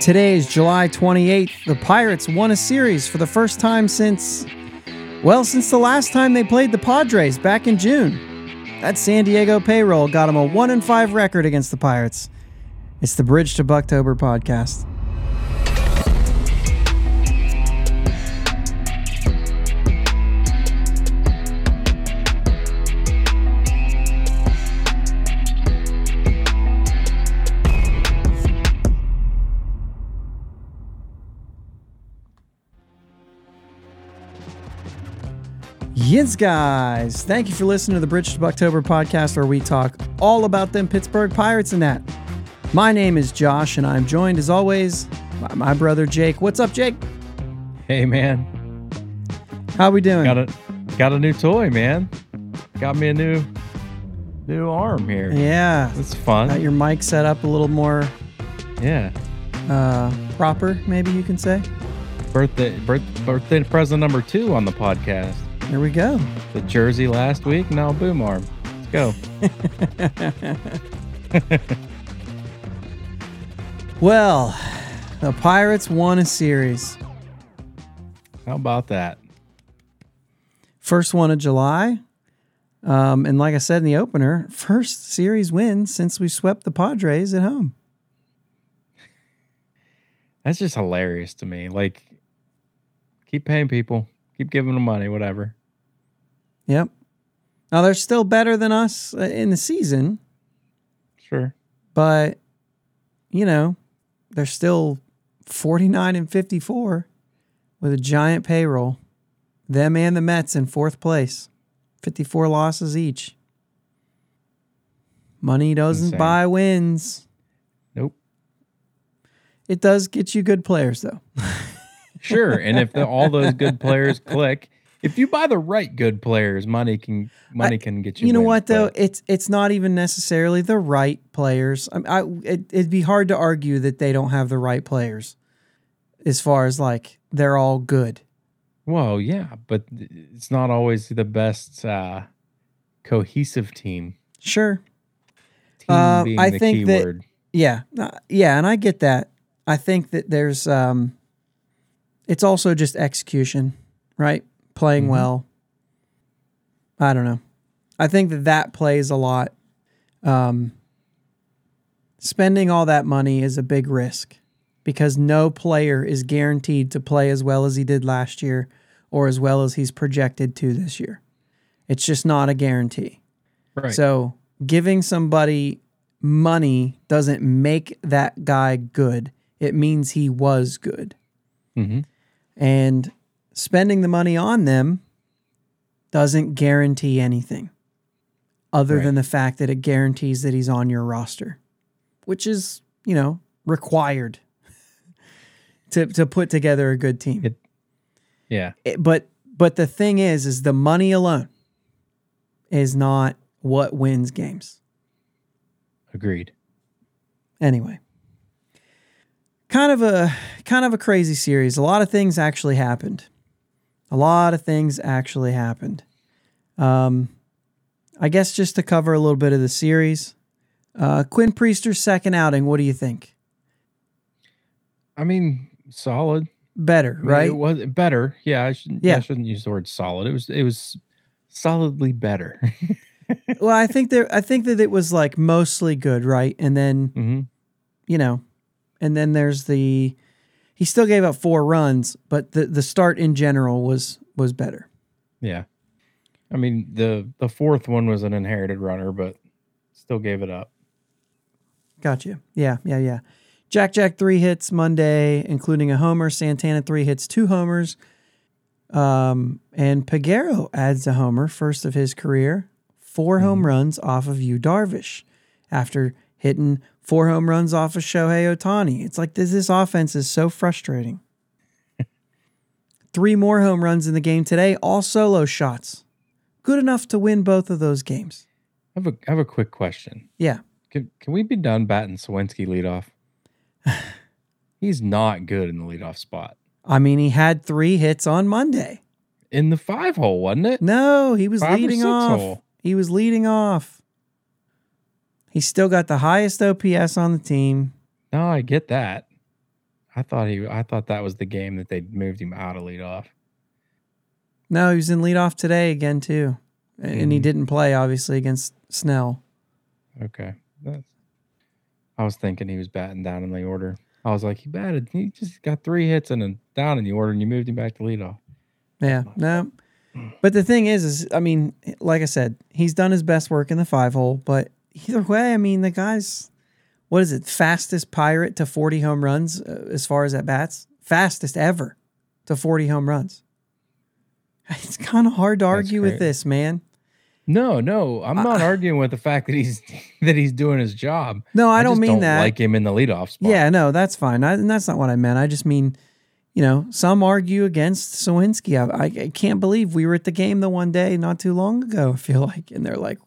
Today is July 28th. The Pirates won a series for the first time since, well, since the last time they played the Padres back in June. That San Diego payroll got them a 1 and 5 record against the Pirates. It's the Bridge to Buctober podcast. Yes, guys. Thank you for listening to the Bridge to Buctober podcast, where we talk all about them Pittsburgh Pirates and that. My name is Josh, and I'm joined, as always, by my brother Jake. What's up, Jake? Hey, man. How we doing? Got a got a new toy, man. Got me a new new arm here. Yeah. It's fun. Got your mic set up a little more yeah. uh, proper, maybe you can say. Birthday birth, birthday present number two on the podcast. There we go. The jersey last week, now boom arm. Let's go. Well, the Pirates won a series. How about that? First one of July. Um, and like I said in the opener, first series win since we swept the Padres at home. That's just hilarious to me. Like, keep paying people, keep giving them money, whatever. Yep. Now they're still better than us uh, in the season, Sure. but you know, they're still 49 and 54 with a giant payroll. Them and the Mets in fourth place. 54 losses each. Money doesn't Insane. buy wins. Nope. It does get you good players though. Sure. and if the, all those good players click, if you buy the right good players, money can money can get you. You know what though? It's it's not even necessarily the right players. I, I it, it'd be hard to argue that they don't have the right players, as far as like they're all good. Well, yeah, but it's not always the best uh, cohesive team. Sure. Team Uh, being I the think key that- word. Yeah. Uh, yeah, and I get that. I think that there's um, it's also just execution, right? Playing Mhm. well. I don't know. I think that that plays a lot. Um, spending all that money is a big risk because no player is guaranteed to play as well as he did last year or as well as he's projected to this year. It's just not a guarantee. Right. So giving somebody money doesn't make that guy good. It means he was good. hmm And spending the money on them doesn't guarantee anything other Right. than the fact that it guarantees that he's on your roster, which is, you know, required to, to put together a good team. It- Yeah. It- but but the thing is is the money alone is not what wins games. Agreed. Anyway, kind of a kind of a crazy series. A lot of things actually happened. A lot of things actually happened. Um, I guess just to cover a little bit of the series, uh, Quinn Priester's second outing. What do you think? I mean, solid. Better, I mean, right? It was better. Yeah. I shouldn't. Yeah. I shouldn't use the word solid. It was. It was solidly better. well, I think there. I think that it was like mostly good, right? And then hmm you know, and then there's the. He still gave up four runs, but the the start in general was was better. Yeah. I mean, the the fourth one was an inherited runner, but still gave it up. Gotcha. Yeah, yeah, yeah. Jack Jack three hits Monday, including a homer. Santana three hits, two homers. Um, and Peguero adds a homer, first of his career. 4 home runs off of you, Darvish, after hitting four home runs off of Shohei Ohtani. It's like this, this offense is so frustrating. Three more home runs in the game today, all solo shots. Good enough to win both of those games. I have a I have a quick question. Yeah. Can can we be done batting Suwinski leadoff? He's not good in the leadoff spot. I mean, he had three hits on Monday. In the five hole, wasn't it? No, he was Five leading off. hole? He was leading off. He's still got the highest OPS on the team. No, I get that. I thought he. I thought that was the game that they moved him out of leadoff. No, he was in leadoff today again too, and he Mhm. didn't play obviously against Snell. Okay, that's. I was thinking he was batting down in the order. I was like, he batted. He just got three hits and then down in the order, and you moved him back to leadoff. Yeah, no. But the thing is, is I mean, like I said, he's done his best work in the five hole. But either way, I mean, the guy's what is it? Fastest pirate to forty home runs uh, as far as at bats. Fastest ever to forty home runs. It's kind of hard to argue with this, man. No, no, I'm not arguing with the fact that he's that he's doing his job. No, I, don't just mean don't that. Like him in the leadoff spot. Yeah, no, that's fine. I, and that's not what I meant. I just mean, you know, some argue against Suwinski. I, I, I can't believe we were at the game the one day not too long ago. I feel like, and they're like,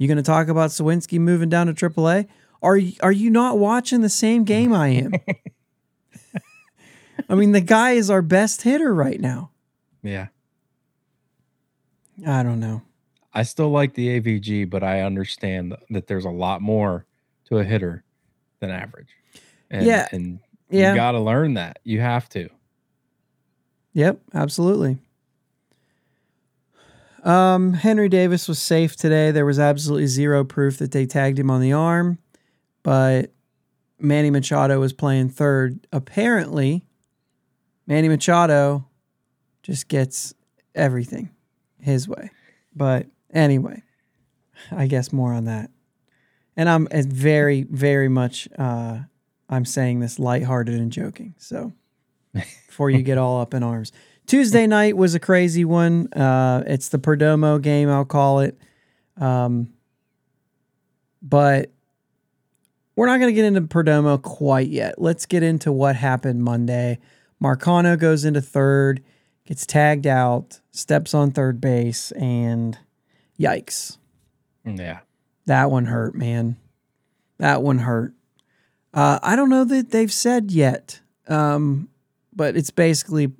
"You going to talk about Suwinski moving down to AAA? Are you, are you not watching the same game I am? I mean, the guy is our best hitter right now. yeah. I don't know. I still like the AVG, but I understand that there's a lot more to a hitter than average. And, Yeah. and Yeah. you got to learn that. You have to. Yep, absolutely. Um, Henry Davis was safe today. There was absolutely zero proof that they tagged him on the arm, but Manny Machado was playing third. Apparently, Manny Machado just gets everything his way. But anyway, I guess more on that. And I'm very, very much uh, I'm saying this lighthearted and joking. So before you get all up in arms. Tuesday night was a crazy one. Uh, it's the Perdomo game, I'll call it. Um, but we're not going to get into Perdomo quite yet. Let's get into what happened Monday. Marcano goes into third, gets tagged out, steps on third base, and yikes. Yeah. That one hurt, man. That one hurt. Uh, I don't know that they've said yet, um, but it's basically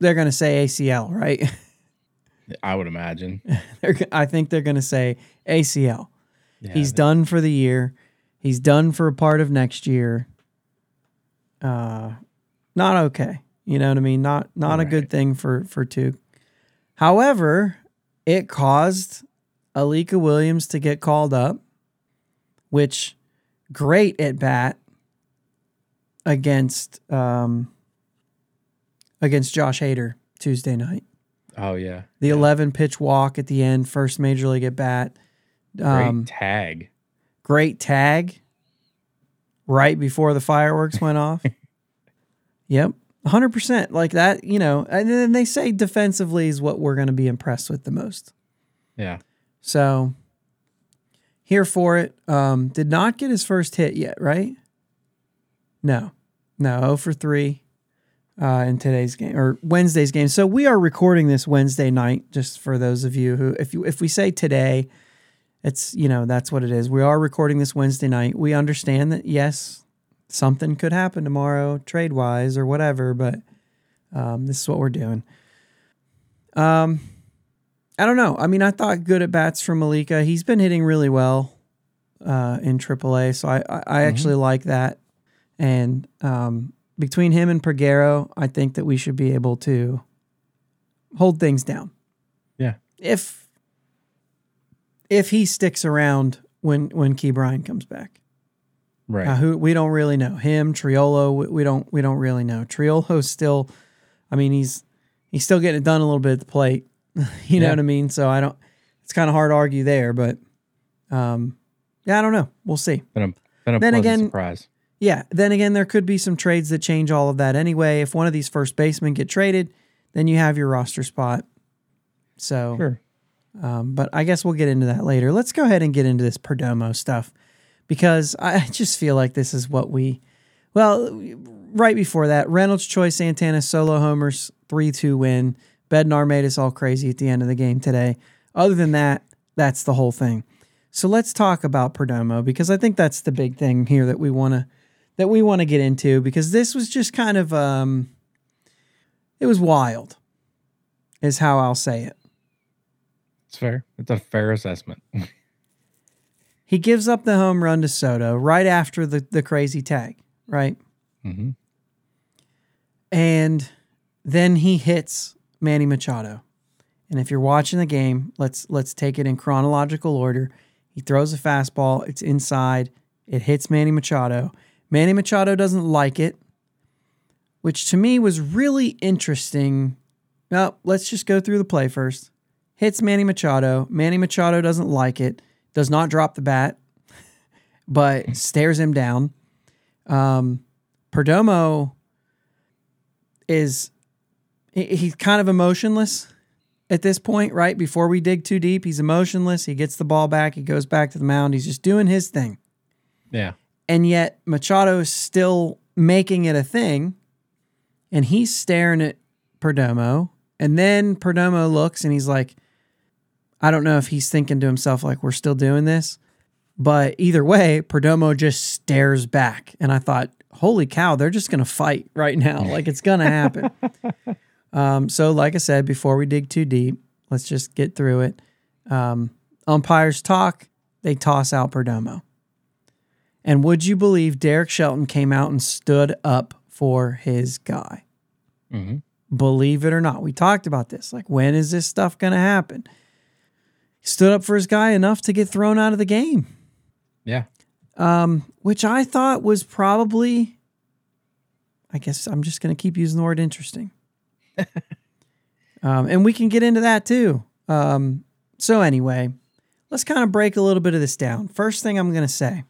they're going to say ACL, right? I would imagine. I think they're going to say ACL. Yeah, He's done for the year. He's done for a part of next year. Uh, not okay. You know what I mean? Not not a good thing for for Tuke. However, it caused Alika Williams to get called up, which great at bat against um against Josh Hader Tuesday night. Oh yeah. The Yeah. 11 pitch walk at the end, first major league at bat. Great Um, tag. great tag right before the fireworks went off. Yep. 100%. Like that, you know, and then they say defensively is what we're going to be impressed with the most. Yeah. So here for it. Um, did not get his first hit yet, right? No. No, 0 for 3 uh, in today's game or Wednesday's game. So we are recording this Wednesday night, just for those of you who, if you if we say today, it's you know that's what it is. We are recording this Wednesday night. We understand that yes, something could happen tomorrow, trade wise or whatever, but um, this is what we're doing. Um, I don't know. I mean, I thought good at bats from Malika. He's been hitting really well uh, in AAA, so I I, I actually like that. And um, between him and Peguero, I think that we should be able to hold things down. Yeah. If if he sticks around when when Ke'Bryan comes back. Right. Uh, who we don't really know him, Triolo. We, we don't we don't really know. Triolo's still, I mean, he's he's still getting it done a little bit at the plate. you know what I mean? So I don't. It's kind of hard to argue there, but um, yeah, I don't know. We'll see. been a been a Then again- surprise. Yeah. Then again, there could be some trades that change all of that anyway. If one of these first basemen get traded, then you have your roster spot. So Sure. um, but I guess we'll get into that later. Let's go ahead and get into this Perdomo stuff because I just feel like this is what we. Well, right before that, Reynolds, Choi, Santana, solo homers, three two win. Bednar made us all crazy at the end of the game today. Other than that, that's the whole thing. So let's talk about Perdomo because I think that's the big thing here that we want to that we want to get into because this was just kind of um, it was wild, is how I'll say it. It's fair. It's a fair assessment. He gives up the home run to Soto right after the, the crazy tag, right? hmm And then he hits Manny Machado. And if you're watching the game, let's let's take it in chronological order. He throws a fastball, it's inside, it hits Manny Machado. Manny Machado doesn't like it, which to me was really interesting. Now, let's just go through the play first. Hits Manny Machado. Manny Machado doesn't like it, does not drop the bat, but stares him down. Um, Perdomo is he's kind of emotionless at this point, right? Before we dig too deep, he's emotionless. He gets the ball back. He goes back to the mound. He's just doing his thing. Yeah. And yet Machado is still making it a thing. And he's staring at Perdomo. And then Perdomo looks and he's like, I don't know if he's thinking to himself, like, we're still doing this. But either way, Perdomo just stares back. And I thought, holy cow, they're just going to fight right now. Like, it's going to happen. um, so, like I said, before we dig too deep, let's just get through it. Um, umpires talk, they toss out Perdomo. And would you believe Derek Shelton came out and stood up for his guy? hmm Believe it or not. We talked about this. Like, when is this stuff going to happen? He stood up for his guy enough to get thrown out of the game, Yeah. um, which I thought was probably, I guess I'm just going to keep using the word interesting. um, and we can get into that too. Um, so, anyway, let's kind of break a little bit of this down. First thing I'm going to say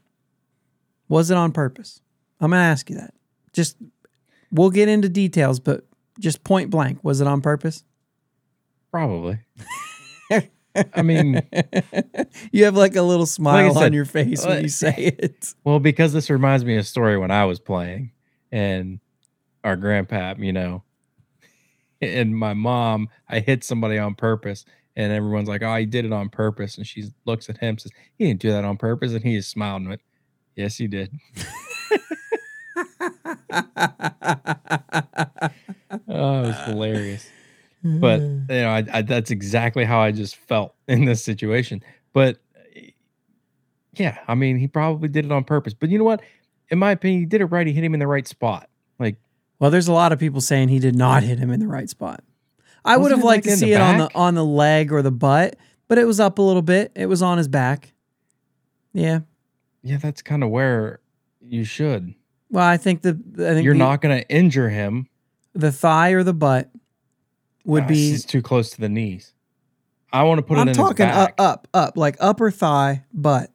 was it on purpose? I'm going to ask you that. Just, we'll get into details, but just point blank, was it on purpose? Probably. I mean, You have like a little smile on said, your face when uh, you say it. well, because this reminds me of a story when I was playing and our grandpap, you know, and my mom, I hit somebody on purpose. And everyone's like, oh, he did it on purpose. And she looks at him, says, he didn't do that on purpose. And he just smiled and went, yes, he did. Oh, it was hilarious. But you know, I, I, that's exactly how I just felt in this situation. But yeah, I mean, he probably did it on purpose. But you know what? In my opinion, he did it right. He hit him in the right spot. Like, well, there's a lot of people saying he did not hit him in the right spot. I would have liked like, to see it on the on the leg or the butt, but it was up a little bit. It was on his back. Yeah. Yeah, that's kind of where you should. Well, I think the I think You're the, not going to injure him. the thigh or the butt would Uh, be. Too close to the knees. I want to put I'm it in talking up, back. up, up, like upper thigh, butt.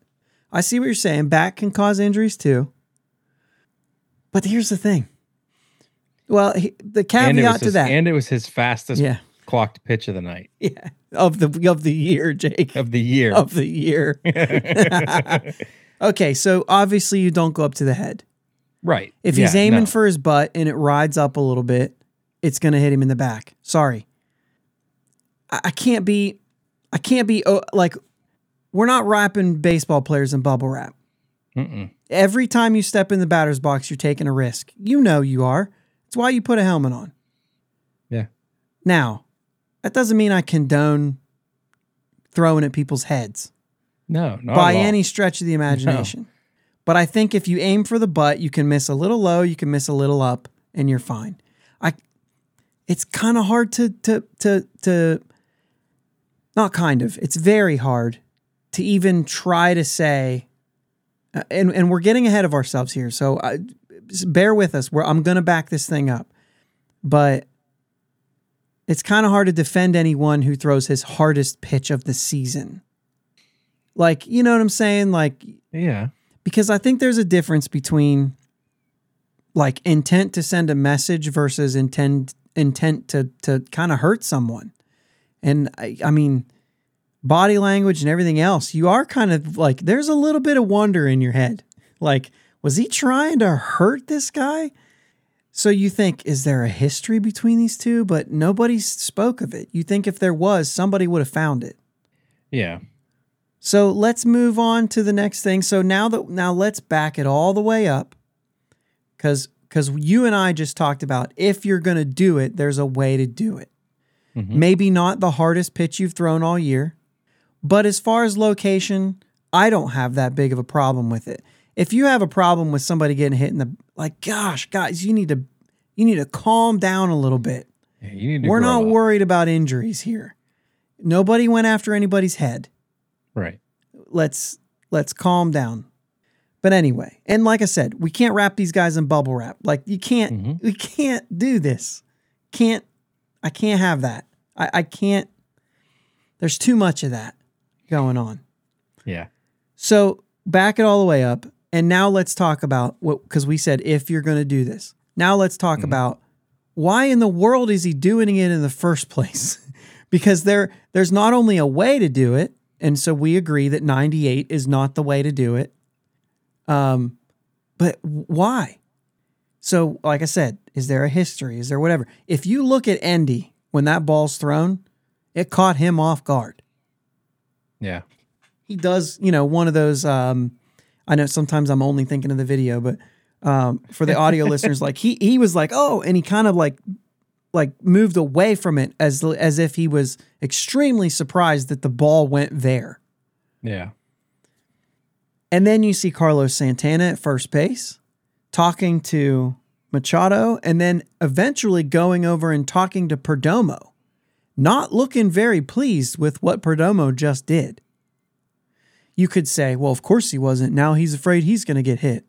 I see what you're saying. Back can cause injuries too. But here's the thing. Well, he, the caveat to his, that, and it was his fastest yeah, clocked pitch of the night yeah, of the of the year, Jake, of the year. of the year. okay, so obviously you don't go up to the head. right. If he's Yeah, aiming no. for his butt and it rides up a little bit, it's going to hit him in the back. Sorry. I, I can't be, I can't be, oh, like, we're not wrapping baseball players in bubble wrap. Mm-mm. Every time you step in the batter's box, you're taking a risk. You know you are. It's why you put a helmet on. Yeah. Now, that doesn't mean I condone throwing at people's heads No, not by any stretch of the imagination. But I think if you aim for the butt, you can miss a little low, you can miss a little up, and you're fine. I it's kind of hard to to to to not kind of. It's very hard to even try to say uh, and and we're getting ahead of ourselves here. So I, bear with us. We're, I'm going to back this thing up. But it's kind of hard to defend anyone who throws his hardest pitch of the season. Like, you know what I'm saying? Like, Yeah. because I think there's a difference between like intent to send a message versus intent intent to to kind of hurt someone. And I, I mean, body language and everything else, you are kind of like there's a little bit of wonder in your head. Like, was he trying to hurt this guy? So you think, is there a history between these two? But nobody spoke of it. You think if there was, somebody would have found it. Yeah. So let's move on to the next thing. So now that now let's back it all the way up. Cause because you and I just talked about if you're gonna do it, there's a way to do it. Mhm. Maybe not the hardest pitch you've thrown all year. But as far as location, I don't have that big of a problem with it. If you have a problem with somebody getting hit in the like, gosh, guys, you need to You need to calm down a little bit. Yeah, you need to We're not up. worried about injuries here. Nobody went after anybody's head. Right. Let's let's calm down. But anyway, and like I said, we can't wrap these guys in bubble wrap. Like you can't Mhm. we can't do this. Can't I can't have that. I, I can't there's too much of that going on. Yeah. So back it all the way up. And now let's talk about what because we said if you're gonna do this. Now let's talk Mhm. about why in the world is he doing it in the first place? because there there's not only a way to do it, and so we agree that 98 is not the way to do it. Um, but why? So, like I said, is there a history? Is there whatever? If you look at Endy when that ball's thrown, it caught him off guard. Yeah. He does, you know, one of those. Um, I know sometimes I'm only thinking of the video, but um, for the audio listeners, like he he was like, oh, and he kind of like like moved away from it as as if he was extremely surprised that the ball went there. Yeah. And then you see Carlos Santana at first base talking to Machado and then eventually going over and talking to Perdomo, not looking very pleased with what Perdomo just did. You could say, well, of course he wasn't. Now he's afraid he's going to get hit.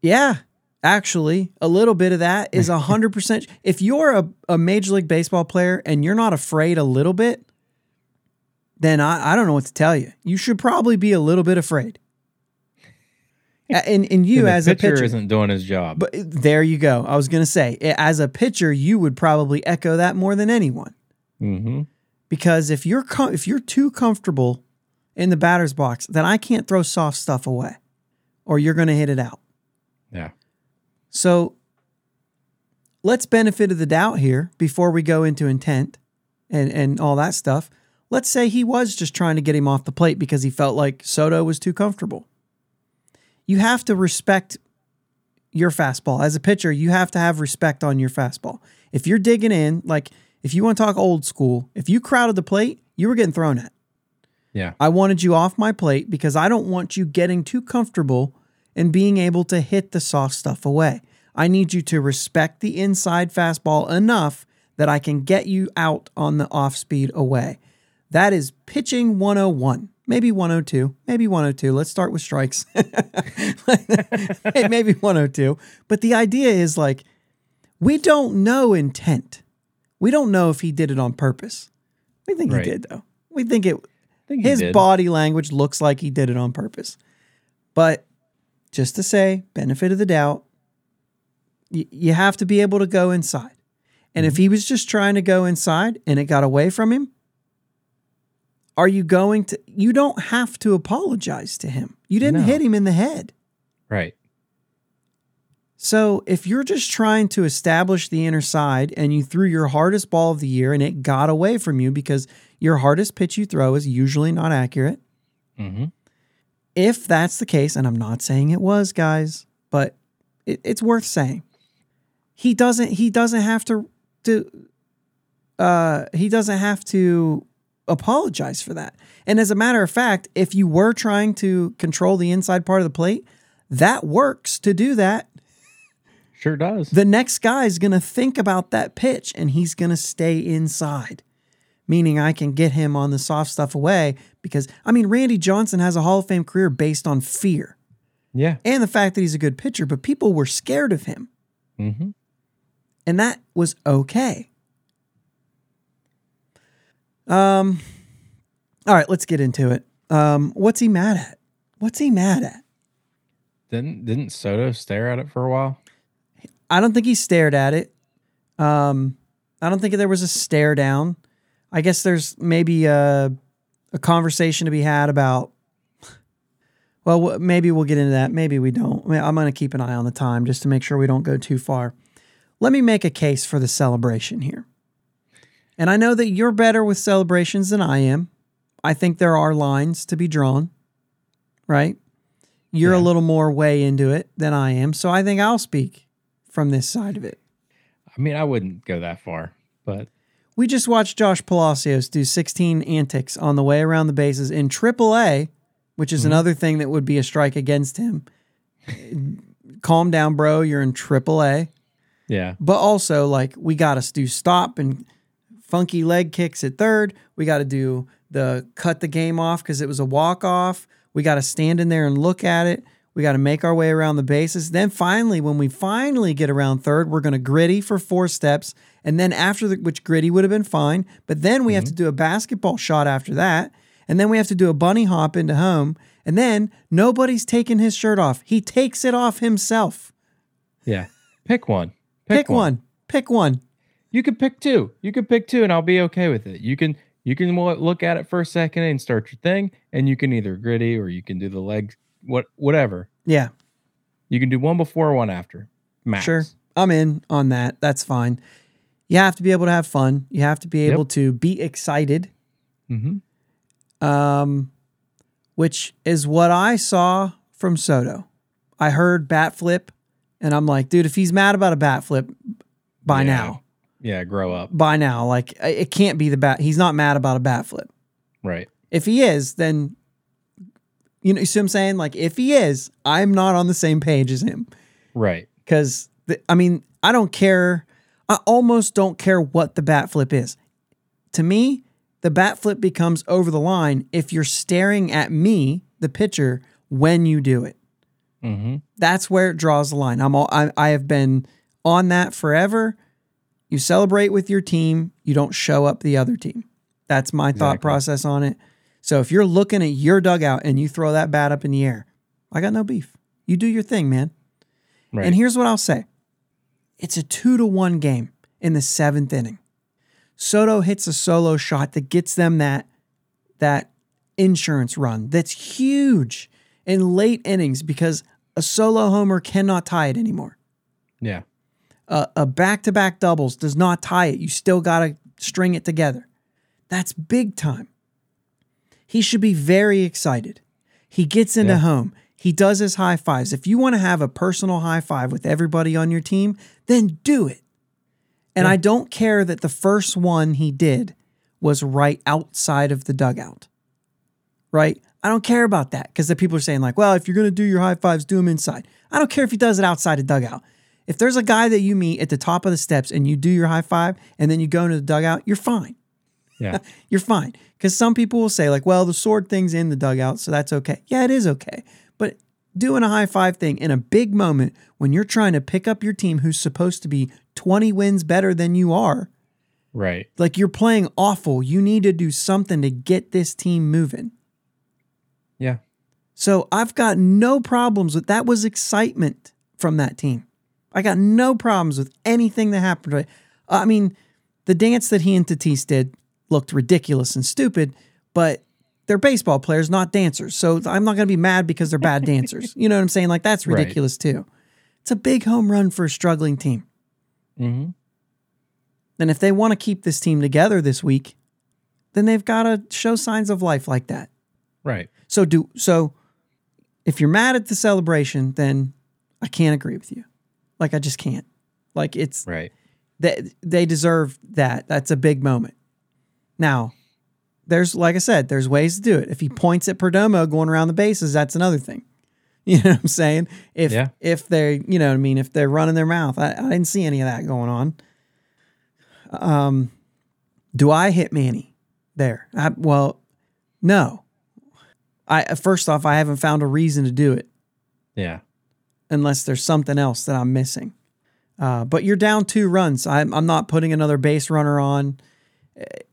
Yeah, actually, a little bit of that is 100%. if you're a, a Major League Baseball player and you're not afraid a little bit, then I, I don't know what to tell you. You should probably be a little bit afraid. And, and you And as a pitcher isn't doing his job. but there you go. I was going to say, as a pitcher, you would probably echo that more than anyone mm-hmm. because if you're com- if you're too comfortable in the batter's box, then I can't throw soft stuff away, or you're going to hit it out. Yeah. So let's benefit of the doubt here before we go into intent and and all that stuff. Let's say he was just trying to get him off the plate because he felt like Soto was too comfortable. You have to respect your fastball. As a pitcher, you have to have respect on your fastball. If you're digging in, like if you want to talk old school, if you crowded the plate, you were getting thrown at. Yeah. I wanted you off my plate because I don't want you getting too comfortable and being able to hit the soft stuff away. I need you to respect the inside fastball enough that I can get you out on the off speed away. That is pitching 101, maybe 102, maybe 102. Let's start with strikes. maybe 102. But the idea is like, we don't know intent. We don't know if he did it on purpose. We think Right. he did, though. We think it, think his body language looks like he did it on purpose. But just to say, benefit of the doubt, y- you have to be able to go inside. And if he was just trying to go inside and it got away from him, are you going to? You don't have to apologize to him. You didn't No. hit him in the head. Right. So if you're just trying to establish the inner side and you threw your hardest ball of the year and it got away from you because your hardest pitch you throw is usually not accurate, Mm-hmm. If that's the case, and I'm not saying it was, guys, but it, it's worth saying. He doesn't. He doesn't have to. To. Uh, he doesn't have to apologize for that. And as a matter of fact, if you were trying to control the inside part of the plate, that works to do that. Sure does. The next guy is going to think about that pitch and he's going to stay inside, meaning I can get him on the soft stuff away. Because, I mean, Randy Johnson has a Hall of Fame career based on fear yeah. and the fact that he's a good pitcher, but people were scared of him. Mm-hmm. And that was okay. Um, all right, let's get into it. Um, what's he mad at? What's he mad at? Didn't didn't Soto stare at it for a while? I don't think he stared at it. Um, I don't think there was a stare down. I guess there's maybe a, a conversation to be had about. Well, maybe we'll get into that. Maybe we don't. I mean, I'm going to keep an eye on the time just to make sure we don't go too far. Let me make a case for the celebration here. And I know that you're better with celebrations than I am. I think there are lines to be drawn, right? You're a little more way into it than I am. So I think I'll speak from this side of it. I mean, I wouldn't go that far, but We just watched Josh Palacios do 16 antics on the way around the bases in AAA, which is Mhm. another thing that would be a strike against him. Calm down, bro. You're in AAA. Yeah. But also, like, we got to do stop and funky leg kicks at third. We got to do the cut the game off because it was a walk off. We got to stand in there and look at it. We got to make our way around the bases. Then finally, when we finally get around third, we're going to gritty for four steps. And then after the, which gritty would have been fine. But then we have to mm-hmm. do a basketball shot after that. And then we have to do a bunny hop into home. And then nobody's taking his shirt off. He takes it off himself. Yeah. Pick one. Pick, one. Pick one. You could pick two. You could pick two, and I'll be okay with it. You can you can look at it for a second and start your thing, and you can either gritty or you can do the legs, what whatever. Yeah, You can do one before, one after. Max. sure. I'm in on that. That's fine. You have to be able to have fun. You have to be Yep. able to be excited. Mm-hmm. um, which is what I saw from Soto. I heard bat flip, and I'm like, dude, if he's mad about a bat flip, by Yeah. now, Yeah, grow up. by now, like it can't be the bat. He's not mad about a bat flip. Right. If he is, then you know, you see what I'm saying? Like, if he is, I'm not on the same page as him Right. because I mean, I don't care. I almost don't care what the bat flip is. To me, the bat flip becomes over the line if you're staring at me, the pitcher, when you do it. Mm-hmm. That's where it draws the line. I'm all, I, I have been on that forever. You celebrate with your team. You don't show up the other team. That's my thought process on it. So if you're looking at your dugout and you throw that bat up in the air, I got no beef. You do your thing, man. Right. And here's what I'll say it's a two to one game in the seventh inning. Soto hits a solo shot that gets them that, that insurance run that's huge in late innings because a solo homer cannot tie it anymore. yeah. A, a back-to-back doubles does not tie it. You still got to string it together. That's big time. He should be very excited. He gets into Yeah. home. He does his high fives. If you want to have a personal high five with everybody on your team, then do it. And Yeah. I don't care that the first one he did was right outside of the dugout. Right? I don't care about that because the people are saying, like, well, if you're going to do your high fives, do them inside. I don't care if he does it outside a dugout. If there's a guy that you meet at the top of the steps and you do your high five and then you go into the dugout, you're fine. Yeah. You're fine. Because some people will say, like, well, the sword thing's in the dugout, so that's okay. Yeah, it is okay. But doing a high five thing in a big moment when you're trying to pick up your team who's supposed to be 20 wins better than you are, right. like you're playing awful. You need to do something to get this team moving. Yeah. So I've got no problems with that. Was excitement from that team. I got no problems with anything that happened. I mean, the dance that he and Tatis did looked ridiculous and stupid, but they're baseball players, not dancers. So I'm not going to be mad because they're bad dancers. You know what I'm saying? Like that's Right. ridiculous too. It's a big home run for a struggling team. Mm-hmm. And if they want to keep this team together this week, then they've got to show signs of life like that. Right. So do so if you're mad at the celebration, then I can't agree with you. Like I just can't. Like it's Right. they they deserve that. That's a big moment. Now, there's like I said, there's ways to do it. If he points at Perdomo going around the bases, that's another thing. You know what I'm saying? If Yeah. if they're you know what I mean, if they're running their mouth, I, I didn't see any of that going on. Um, do I hit Manny there? I, well, no. I first off, I haven't found a reason to do it Yeah. unless there's something else that I'm missing. Uh, but you're down two runs. I'm, I'm not putting another base runner on.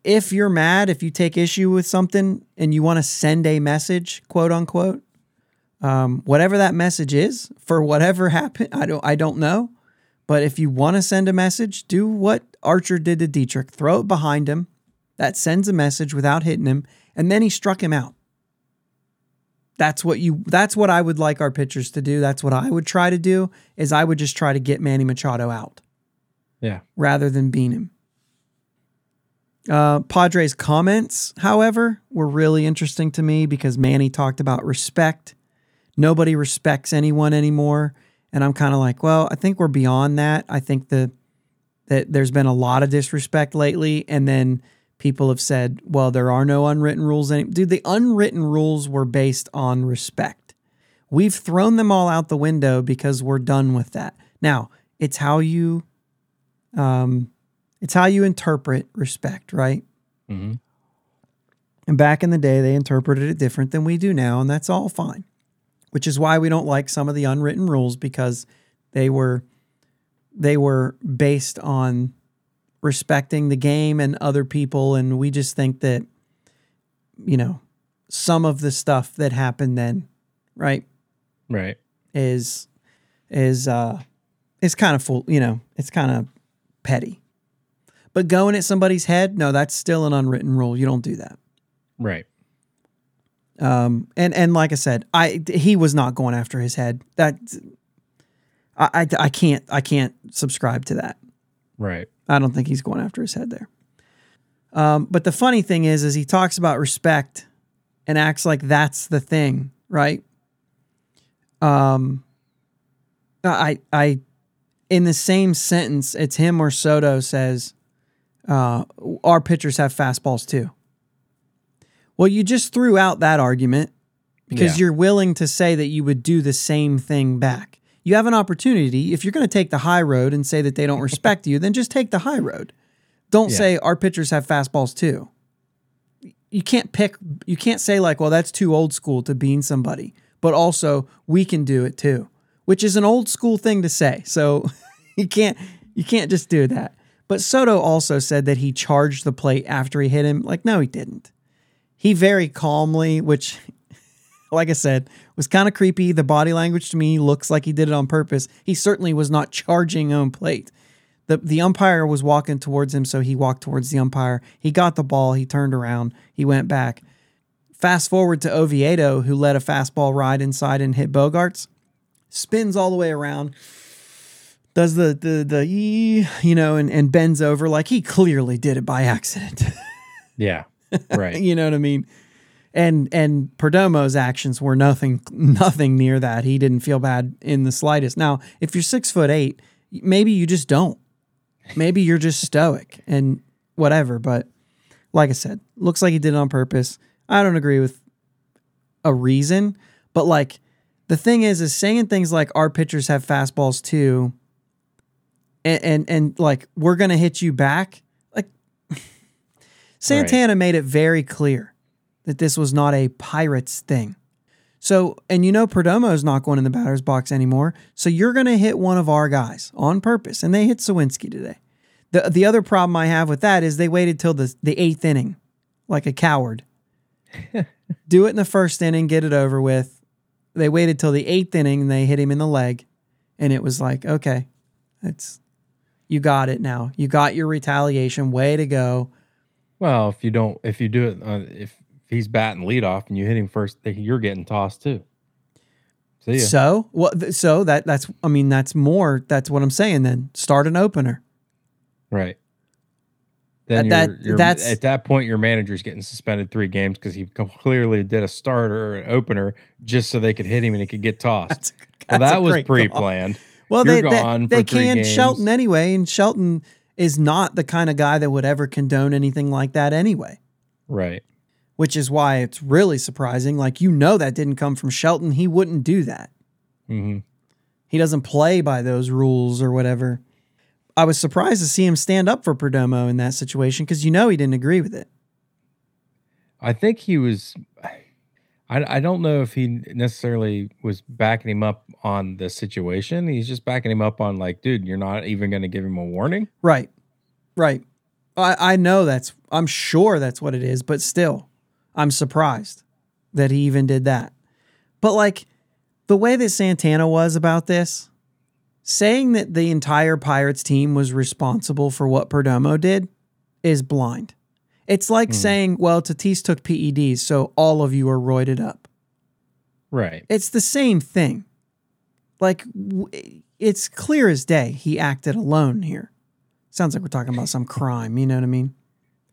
If you're mad, if you take issue with something and you want to send a message, quote unquote, um, whatever that message is for whatever happened, I don't, I don't know. But if you want to send a message, do what Archer did to Dietrich. Throw it behind him. That sends a message without hitting him, and then he struck him out. That's what you that's what I would like our pitchers to do. That's what I would try to do is I would just try to get Manny Machado out Yeah. rather than bean him. Uh, Padres comments, however, were really interesting to me because Manny talked about respect. Nobody respects anyone anymore, and I'm kind of like, well, I think we're beyond that. I think the that there's been a lot of disrespect lately, and then people have said, well, there are no unwritten rules. Any- Dude, the unwritten rules were based on respect. We've thrown them all out the window because we're done with that. Now, it's how you Um, it's how you interpret respect, right? hmm And back in the day, they interpreted it different than we do now, and that's all fine. Which is why we don't like some of the unwritten rules because they were they were based on respecting the game and other people, and we just think that you know some of the stuff that happened then, right, Right. is is uh is kind of full, you know, it's kind of petty. But going at somebody's head, no, that's still an unwritten rule. You don't do that. Right. Um, and and like I said, I he was not going after his head. That I, I I can't I can't subscribe to that. Right. I don't think he's going after his head there. Um, but the funny thing is, is he talks about respect and acts like that's the thing, right? Um, I I in the same sentence, it's him or Soto says, uh, "Our pitchers have fastballs too." Well, you just threw out that argument because Yeah. you're willing to say that you would do the same thing back. You have an opportunity. If you're going to take the high road and say that they don't respect you, then just take the high road. Don't Yeah. say our pitchers have fastballs too. You can't pick, you can't say, like, well, that's too old school to bean somebody, but also we can do it too, which is an old school thing to say. So you can't, you can't just do that. But Soto also said that he charged the plate after he hit him. Like, no, he didn't. He very calmly, which like I said, was kind of creepy. The body language to me looks like he did it on purpose. He certainly was not charging on plate. The the umpire was walking towards him, so he walked towards the umpire. He got the ball, he turned around, he went back. Fast forward to Oviedo, who let a fastball ride inside and hit Bogaerts, spins all the way around, does the the the you know, and, and bends over like he clearly did it by accident. Yeah. Right. you know what I mean? And and Perdomo's actions were nothing nothing near that. He didn't feel bad in the slightest. Now, if you're six foot eight, maybe you just don't. Maybe you're just stoic and whatever. But like I said, looks like he did it on purpose. I don't agree with a reason, but like the thing is, is saying things like our pitchers have fastballs too, and and, and like we're gonna hit you back. Like Santana made it very clear that this was not a Pirates thing. So, and you know, Perdomo is not going in the batter's box anymore. So you're going to hit one of our guys on purpose. And they hit Suwinski today. The, the other problem I have with that is they waited till the, the eighth inning, like a coward. Do it in the first inning, get it over with. They waited till the eighth inning and they hit him in the leg. And it was like, okay, that's, you got it now. You got your retaliation. Way to go. Well, if you don't, if you do it, uh, if he's batting leadoff and you hit him first, you're getting tossed too. See ya. So, well, th- so that that's I mean that's more that's what I'm saying then. Start an opener. right. Then That- you're, that- you're- that's- at that point your manager's getting suspended three games because he clearly did a starter or an opener just so they could hit him and he could get tossed. That's, well, that's a that was great call. Well, they they, they games. Shelton anyway, and Shelton is not the kind of guy that would ever condone anything like that anyway. Right. Which is why it's really surprising. Like you know that didn't come from Shelton. He wouldn't do that. hmm He doesn't play by those rules or whatever. I was surprised to see him stand up for Perdomo in that situation because you know he didn't agree with it. I think he was. I, I don't know if he necessarily was backing him up on the situation. He's just backing him up on like, dude, you're not even going to give him a warning. Right. Right. I, I know that's, I'm sure that's what it is, but still, I'm surprised that he even did that. But like the way that Santana was about this, saying that the entire Pirates team was responsible for what Perdomo did is blind. It's like hmm. saying, well, Tatis took PEDs, so all of you are roided up. Right. It's the same thing. Like, w- it's clear as day he acted alone here. Sounds like we're talking about some crime, you know what I mean?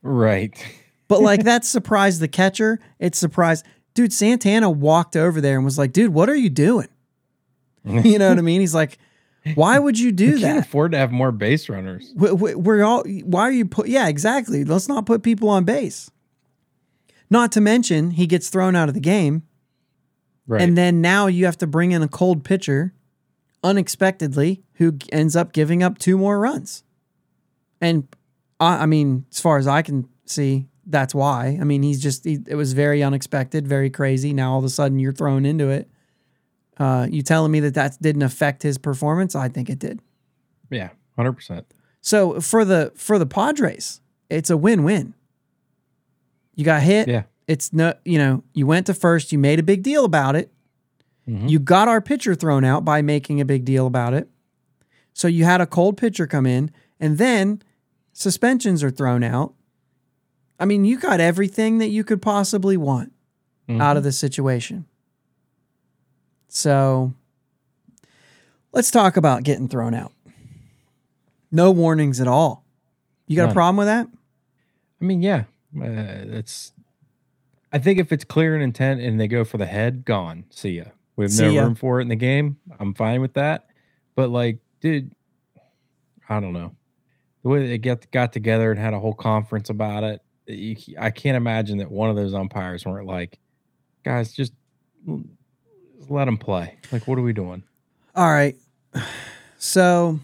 Right. But like, that surprised the catcher. It surprised, dude, Santana walked over there and was like, dude, what are you doing? You know what I mean? He's like, why would you do You can't that? afford to have more base runners. We- we- We're all, why are you put, yeah, exactly. Let's not put people on base. Not to mention, he gets thrown out of the game. Right. And then now you have to bring in a cold pitcher unexpectedly who ends up giving up two more runs. And I, I mean, as far as I can see, that's why. I mean, he's just, he, it was very unexpected, very crazy. Now all of a sudden you're thrown into it. Uh, you telling me that that didn't affect his performance? I think it did. Yeah, hundred percent. So for the for the Padres, it's a win-win. You got hit. Yeah. It's no, you know, you went to first. You made a big deal about it. Mhm. You got our pitcher thrown out by making a big deal about it. So you had a cold pitcher come in, and then suspensions are thrown out. I mean, you got everything that you could possibly want out of the situation. So let's talk about getting thrown out. No warnings at all. You got a problem with that? I mean, yeah, uh, it's. I think if it's clear in intent and they go for the head, gone. See ya. We have no ya. room for it in the game. I'm fine with that. But like, dude, I don't know the way they get got together and had a whole conference about it. You, I can't imagine that one of those umpires weren't like, guys, just let them play. Like, what are we doing? All right. So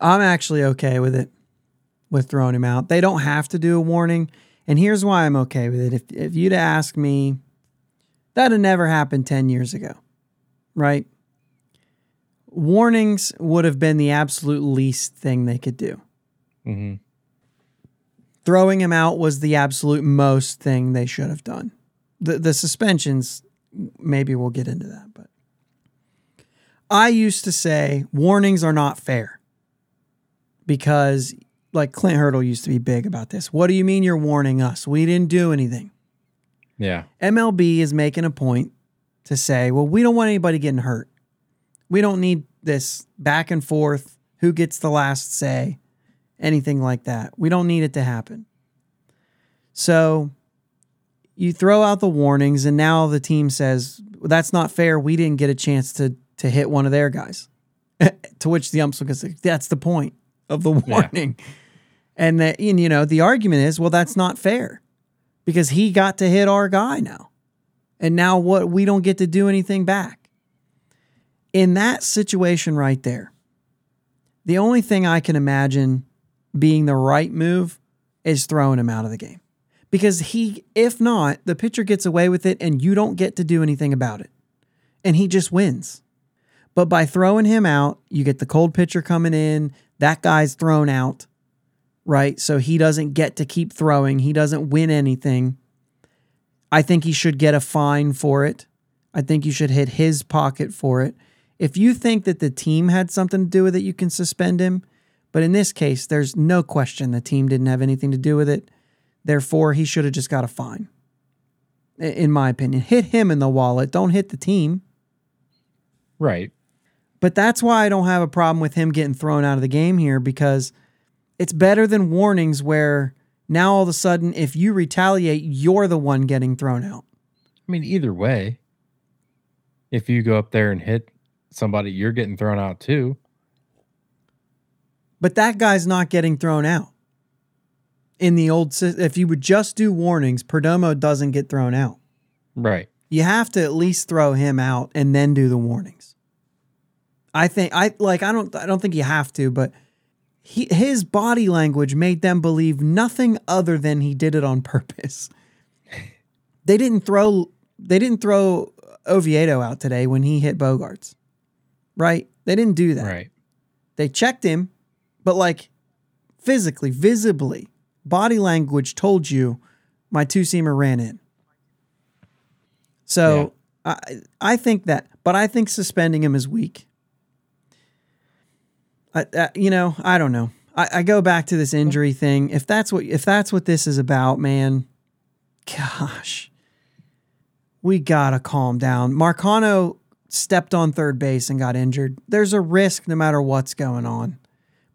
I'm actually okay with it, with throwing him out. They don't have to do a warning. And here's why I'm okay with it. If, if you'd ask me, that had never happened 10 years ago, right? Warnings would have been the absolute least thing they could do. Mm-hmm. Throwing him out was the absolute most thing they should have done. The, the suspensions, maybe we'll get into that, but I used to say warnings are not fair because, like Clint Hurdle used to be big about this. What do you mean you're warning us? We didn't do anything. Yeah. MLB is making a point to say, well, we don't want anybody getting hurt. We don't need this back and forth, who gets the last say, anything like that. We don't need it to happen. So you throw out the warnings, and now the team says, well, that's not fair. We didn't get a chance to, to hit one of their guys. to which the umps will say, that's the point of the warning. And, that, and, you know, the argument is, well, that's not fair because he got to hit our guy now. And now what we don't get to do anything back. In that situation right there, the only thing I can imagine being the right move is throwing him out of the game. Because he if not, the pitcher gets away with it and you don't get to do anything about it. And he just wins. But by throwing him out, you get the cold pitcher coming in, that guy's thrown out right? So he doesn't get to keep throwing. He doesn't win anything. I think he should get a fine for it. I think you should hit his pocket for it. If you think that the team had something to do with it, you can suspend him. But in this case, there's no question the team didn't have anything to do with it. Therefore, he should have just got a fine. In my opinion, hit him in the wallet. Don't hit the team. Right. But that's why I don't have a problem with him getting thrown out of the game here because it's better than warnings where now all of a sudden, if you retaliate, you're the one getting thrown out. I mean, either way, if you go up there and hit somebody, you're getting thrown out too. But that guy's not getting thrown out. In the old, if you would just do warnings, Perdomo doesn't get thrown out. Right. You have to at least throw him out and then do the warnings. I think I like I don't I don't think you have to, but he his body language made them believe nothing other than he did it on purpose. They didn't throw they didn't throw Oviedo out today when he hit Bogaerts. Right? They didn't do that. Right. They checked him, but like physically, visibly, body language told you my two seamer ran in. So I I think that, but I think suspending him is weak. I, uh, you know, I don't know. I, I go back to this injury thing. If that's what if that's what this is about, man, gosh, we gotta calm down. Marcano stepped on third base and got injured. There's a risk no matter what's going on.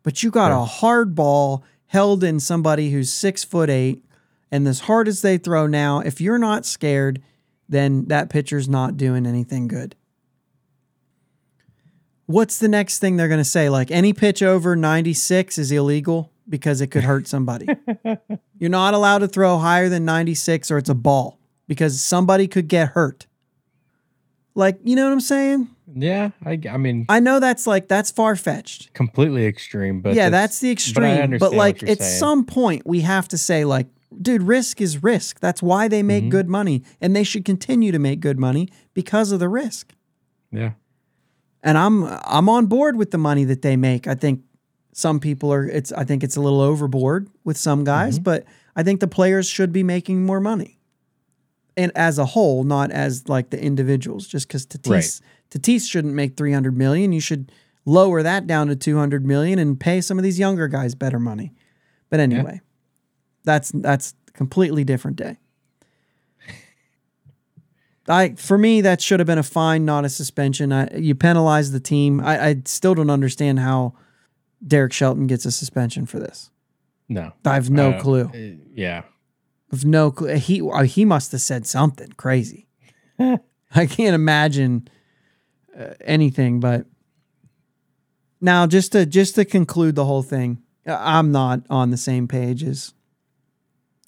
But you got Sure. a hard ball held in somebody who's six foot eight, and as hard as they throw now, if you're not scared, then that pitcher's not doing anything good. What's the next thing they're going to say? Like any pitch over 96 is illegal because it could hurt somebody. You're not allowed to throw higher than 96 or it's a ball because somebody could get hurt. Like, you know what I'm saying? Yeah, I, I mean, I know that's like that's far fetched. completely extreme, but yeah, that's- the but extreme. But, what like at saying. some point we have to say like, dude, risk is risk. That's why they make Mhm. good money, and they should continue to make good money because of the risk. yeah, And I'm I'm on board with the money that they make. I think some people are. It's I think it's a little overboard with some guys, Mhm. but I think the players should be making more money. And as a whole, not as like the individuals, just because Tatis Tatis shouldn't make 300 million. You should lower that down to 200 million and pay some of these younger guys better money. But anyway, that's that's a completely different day. I for me that should have been a fine, not a suspension. I, you penalize the team. I, I still don't understand how Derek Shelton gets a suspension for this. no, I have no Uh, clue. uh, yeah, Of no clue. He he must have said something crazy. I can't imagine uh, anything. But now, just to just to conclude the whole thing, I'm not on the same page as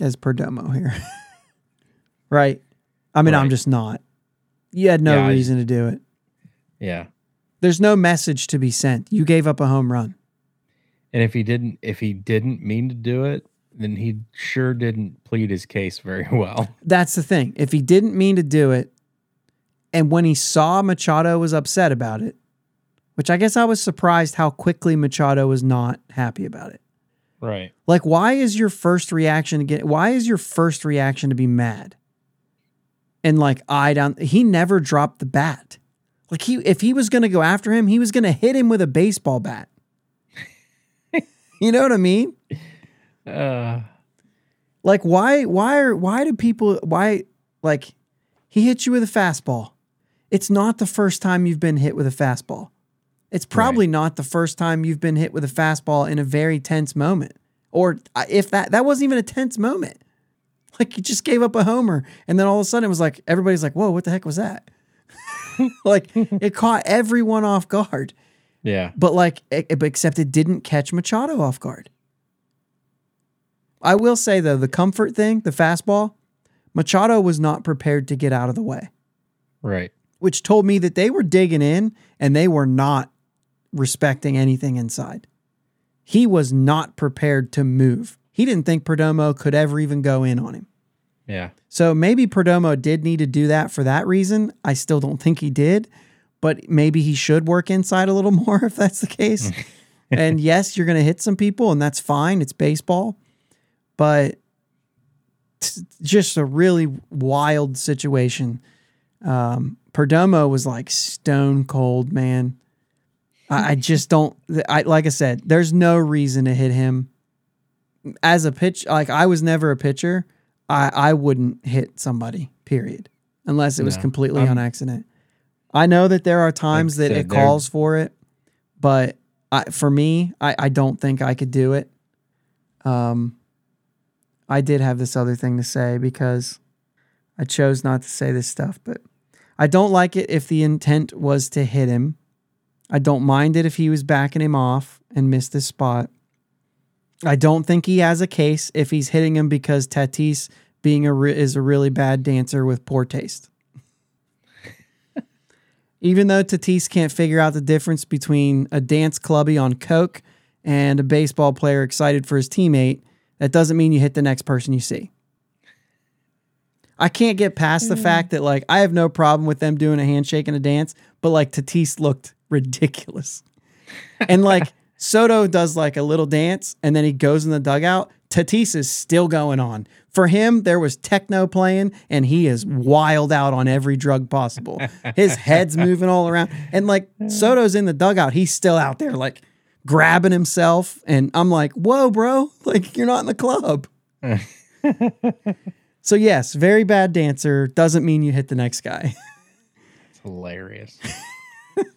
as Perdomo here. right? I mean, I'm just not. You had no Yeah, I- reason to do it. yeah. There's no message to be sent. You gave up a home run. And if he didn't, if he didn't mean to do it, then he sure didn't plead his case very well. That's the thing. If he didn't mean to do it, and when he saw Machado was upset about it, which I guess I was surprised how quickly Machado was not happy about it. Right. Like, why is your first reaction to get? Why is your first reaction to be mad? And like eye down, he never dropped the bat. Like he, if he was going to go after him, he was going to hit him with a baseball bat. you know what I mean? Uh, Like why why are why do people why like he hit you with a fastball? It's not the first time you've been hit with a fastball. It's probably not the first time you've been hit with a fastball in a very tense moment. Or if that that wasn't even a tense moment. Like you just gave up a homer and then all of a sudden it was like everybody's like, "Whoa, what the heck was that?" like it caught everyone off guard. yeah. But like, except it didn't catch Machado off guard. I will say though, the comfort thing, the fastball, Machado was not prepared to get out of the way, Right. Which told me that they were digging in and they were not respecting anything inside. He was not prepared to move. He didn't think Perdomo could ever even go in on him. Yeah. So maybe Perdomo did need to do that for that reason. I still don't think he did, but maybe he should work inside a little more if that's the case. and yes, you're going to hit some people, and that's fine. It's baseball, but just a really wild situation. Um, Perdomo was like stone cold, man. I, I just don't. I like I said, there's no reason to hit him as a pitch. Like I was never a pitcher. I, I wouldn't hit somebody, period, unless it was No. completely I'm- on accident. I know that there are times Like that it calls for it, but I, for me, I, I don't think I could do it. Um, I did have this other thing to say because I chose not to say this stuff, but I don't like it if the intent was to hit him. I don't mind it if he was backing him off and missed his spot. I don't think he has a case if he's hitting him because Tatis being a re- is a really bad dancer with poor taste. Even though Tatis can't figure out the difference between a dance clubby on coke and a baseball player excited for his teammate, that doesn't mean you hit the next person you see. I can't get past the mm. fact that like I have no problem with them doing a handshake and a dance, but like Tatis looked ridiculous. and like Soto does like a little dance and then he goes in the dugout. Tatis is still going on. For him, there was techno playing and he is wild out on every drug possible. His head's moving all around. And like Soto's in the dugout, he's still out there like grabbing himself. And I'm like, whoa, bro, like you're not in the club. so, yes, very bad dancer doesn't mean you hit the next guy. It's hilarious.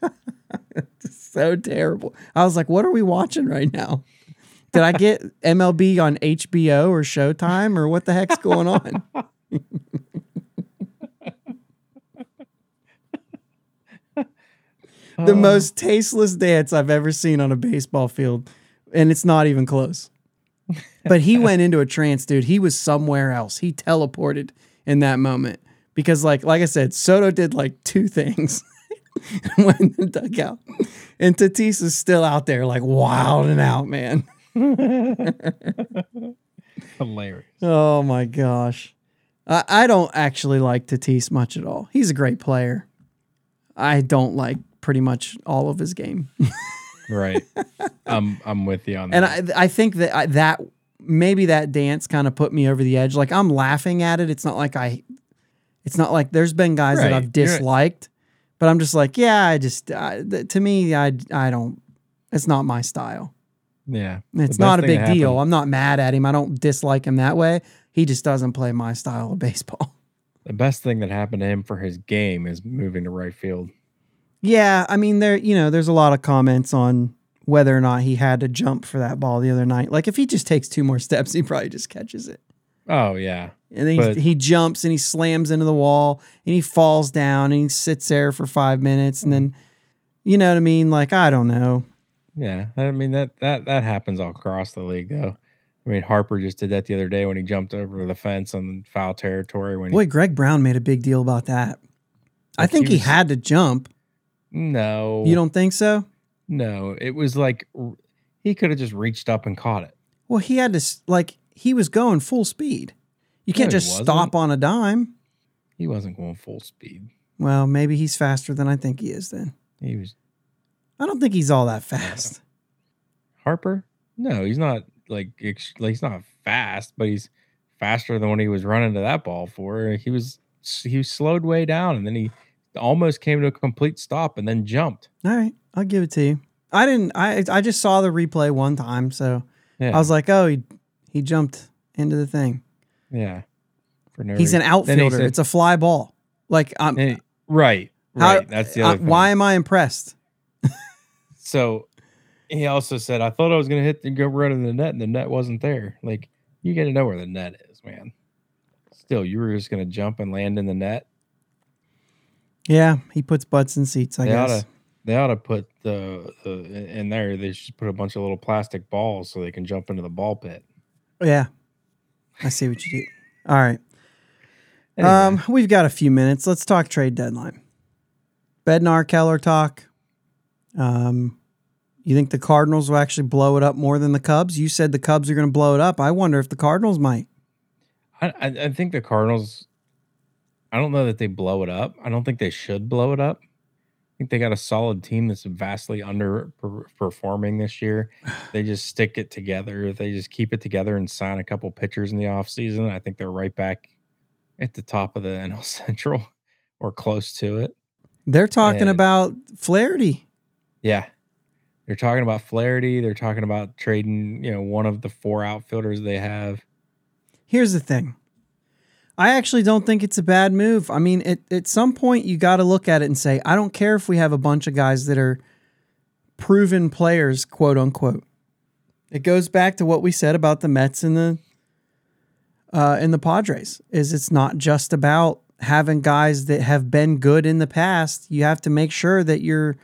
so terrible. I was like, what are we watching right now? Did I get MLB on HBO or Showtime or what the heck's going on? the oh. most tasteless dance I've ever seen on a baseball field, and it's not even close. But he went into a trance, dude. He was somewhere else. He teleported in that moment because, like, like I said, Soto did like two things. went in the dugout. And Tatis is still out there, like wilding out, man. Hilarious. Oh my gosh. I, I don't actually like Tatis much at all. He's a great player. I don't like pretty much all of his game. Right. I'm I'm with you on that. And. I, I think that I, that maybe that dance kind of put me over the edge. Like I'm laughing at it. It's not like I, it's not like there's been guys that I've You're- disliked, but I'm just like, yeah, I just, th- to me, I, I don't, it's not my style. yeah. It's not a big deal. I'm not mad at him. I don't dislike him that way. He just doesn't play my style of baseball. The best thing that happened to him for his game is moving to right field. Yeah, I mean there you know, there's a lot of comments on whether or not he had to jump for that ball the other night. Like if he just takes two more steps, he probably just catches it. Oh yeah. And then But- he, he jumps and he slams into the wall and he falls down and he sits there for 5 minutes and then you know what I mean? Like I don't know. Yeah. I mean that that that happens all across the league though. I mean Harper just did that the other day when he jumped over the fence on foul territory when Boy, Greg Brown made a big deal about that. I think he he had to jump. No. You don't think so? No, it was like he could have just reached up and caught it. Well, he had to like he was going full speed. You can't No, just wasn't. stop on a dime. He wasn't going full speed. Well, maybe he's faster than I think he is then. He was I don't think he's all that fast. Harper? No, he's not like, ex- like he's not fast, but he's faster than when he was running to that ball for. He was he slowed way down and then he almost came to a complete stop and then jumped. All right, I'll give it to you. I didn't. I I just saw the replay one time, so Yeah. I was like, oh, he he jumped into the thing. yeah. For no He's an reason. He outfielder. said- it's a fly ball. Like I'm. he- right. how- Right. That's the uh, other thing. why am I impressed? So he also said, I thought I was going to hit the go right in the net, and the net wasn't there. Like, you got to know where the net is, man. Still, you were just going to jump and land in the net. Yeah, he puts butts in seats. I they guess. ought to, they ought to put the, the in there. They should put a bunch of little plastic balls so they can jump into the ball pit. Yeah, I see what you do. All right. Anyway, Um, we've got a few minutes. Let's talk trade deadline. Bednar Keller talk. Um, you think the Cardinals will actually blow it up more than the Cubs? You said the Cubs are going to blow it up. I wonder if the Cardinals might. I, I, I think the Cardinals. I don't know that they blow it up. I don't think they should blow it up. I think they got a solid team that's vastly underperforming this year. They just stick it together. They just keep it together and sign a couple pitchers in the offseason, I think they're right back at the top of the NL Central or close to it. They're talking And- about Flaherty. Yeah. They're talking about Flaherty. They're talking about trading, you know, one of the four outfielders they have. Here's the thing. I actually don't think it's a bad move. I mean, at, at some point, you got to look at it and say, I don't care if we have a bunch of guys that are proven players, quote unquote. It goes back to what we said about the Mets and the uh, and the Padres. Is it's not just about having guys that have been good in the past. You have to make sure that you're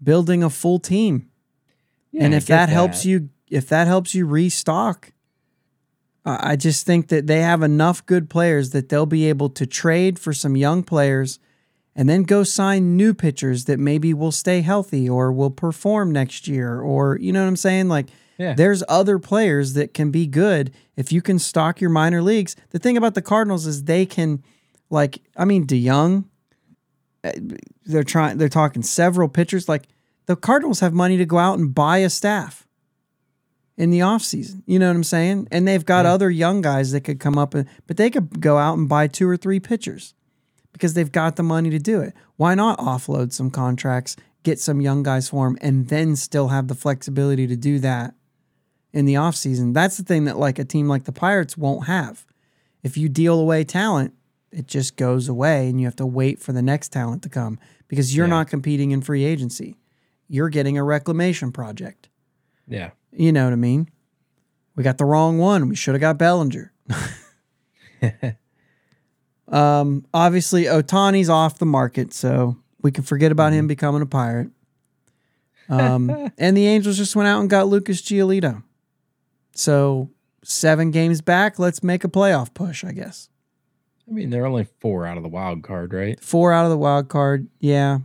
building a full team and if get that, helps you if that helps you restock I I just think that they have enough good players that they'll be able to trade for some young players and then go sign new pitchers that maybe will stay healthy or will perform next year or you know what I'm saying? Like Yeah. there's other players that can be good if you can stock your minor leagues. The thing about the Cardinals is they can like I mean DeJong uh, they're trying they're talking several pitchers. Like the Cardinals have money to go out and buy a staff in the offseason. You know what I'm saying? And they've got Yeah. other young guys that could come up and but they could go out and buy two or three pitchers because they've got the money to do it. Why not offload some contracts, get some young guys for them and then still have the flexibility to do that in the offseason? That's the thing that like a team like the Pirates won't have. If you deal away talent, it just goes away and you have to wait for the next talent to come because you're Yeah. not competing in free agency. You're getting a reclamation project. Yeah. You know what I mean? We got the wrong one. We should have got Bellinger. um, obviously, Ohtani's off the market, so we can forget about him becoming a pirate. Um, and the Angels just went out and got Lucas Giolito. So seven games back. Let's make a playoff push, I guess. I mean, they're only four out of the wild card, right? Four out of the wild card. Yeah.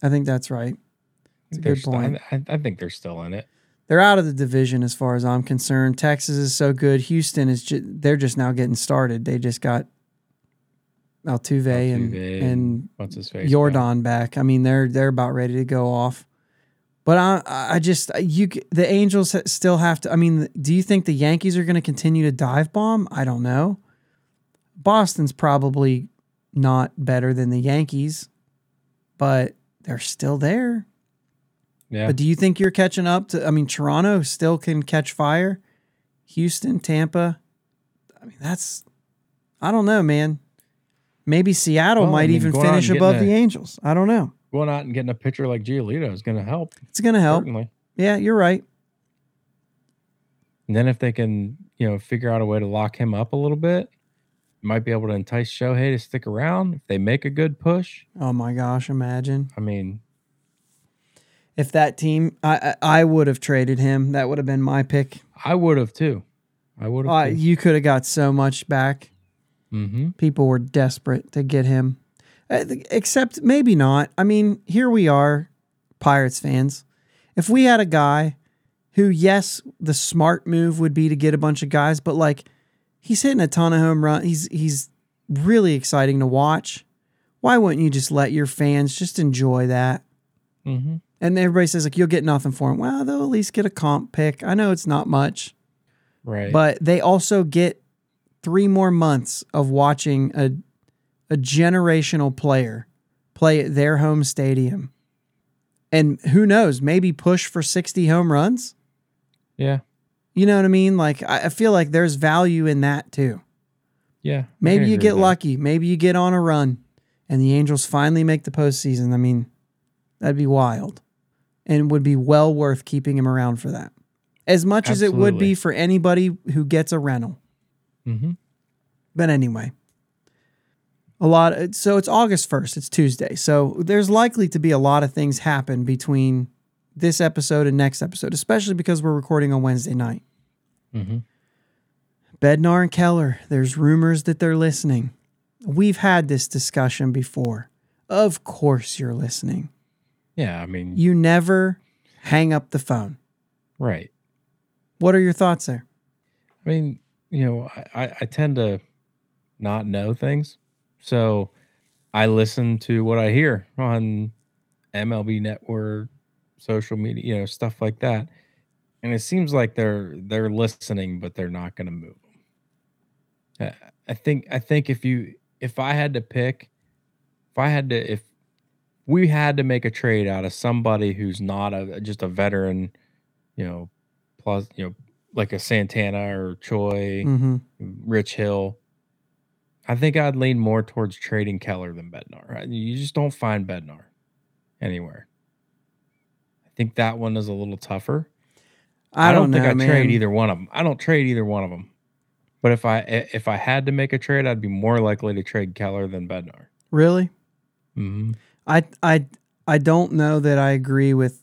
I think that's right. It's a good point. I, I think they're still in it. They're out of the division as far as I'm concerned. Texas is so good. Houston is ju- they're just now getting started. They just got Altuve, and Altuve and What's his face? Yordan back. I mean, they're they're about ready to go off. But I I just you the Angels still have to. I mean, do you think the Yankees are going to continue to dive bomb? I don't know. Boston's probably not better than the Yankees, but they're still there. Yeah. But do you think you're catching up to? I mean, Toronto still can catch fire. Houston, Tampa. I mean, that's. I don't know, man. Maybe Seattle Well, I might mean, even finish above getting the Angels. I don't know. Going out and getting a pitcher like Giolito is going to help. It's gonna help. Certainly. Yeah, you're right. And then if they can, you know, figure out a way to lock him up a little bit, might be able to entice Shohei to stick around. If they make a good push, Oh my gosh, imagine I mean, if that team. I I, I would have traded him. That would have been my pick. I would have too. I would have. Uh, you could have got so much back. mm-hmm. People were desperate to get him. Uh, Except maybe not. I mean, here we are, Pirates fans. If we had a guy who, yes, the smart move would be to get a bunch of guys, but like he's hitting a ton of home runs. He's he's really exciting to watch. Why wouldn't you just let your fans just enjoy that? Mm-hmm. And everybody says like you'll get nothing for him. Well, they'll at least get a comp pick. I know it's not much, Right. but they also get three more months of watching a a generational player play at their home stadium. And who knows, maybe push for 60 home runs. yeah. You know what I mean? Like I I feel like there's value in that too. Yeah. Maybe you get lucky. Maybe you get on a run and the Angels finally make the postseason. I mean, that'd be wild and would be well worth keeping him around for that. As much as it would be for anybody who gets a rental. Mm-hmm. But anyway, a lot. So it's August 1st, it's Tuesday. So there's likely to be a lot of things happen between this episode and next episode, especially because we're recording on Wednesday night. Mm-hmm. Bednar and Keller, there's rumors that they're listening. We've had this discussion before. Of course you're listening. Yeah. I mean, You never hang up the phone. right. What are your thoughts there? I mean, you know, I, I, tend to not know things. So I listen to what I hear on MLB network, social media, you know, stuff like that. And it seems like they're they're listening, but they're not going to move them. Uh, I think I think if you if I had to pick, if I had to if we had to make a trade out of somebody who's not a just a veteran, you know, plus you know like a Santana or Choi, Mm-hmm. Rich Hill. I think I'd lean more towards trading Keller than Bednar. Right? You just don't find Bednar anywhere. I think that one is a little tougher. I, don't, think know, I'd man. trade either one of them. I don't trade either one of them. But if I if I had to make a trade, I'd be more likely to trade Keller than Bednar. Really? Mm-hmm. I I I don't know that I agree with.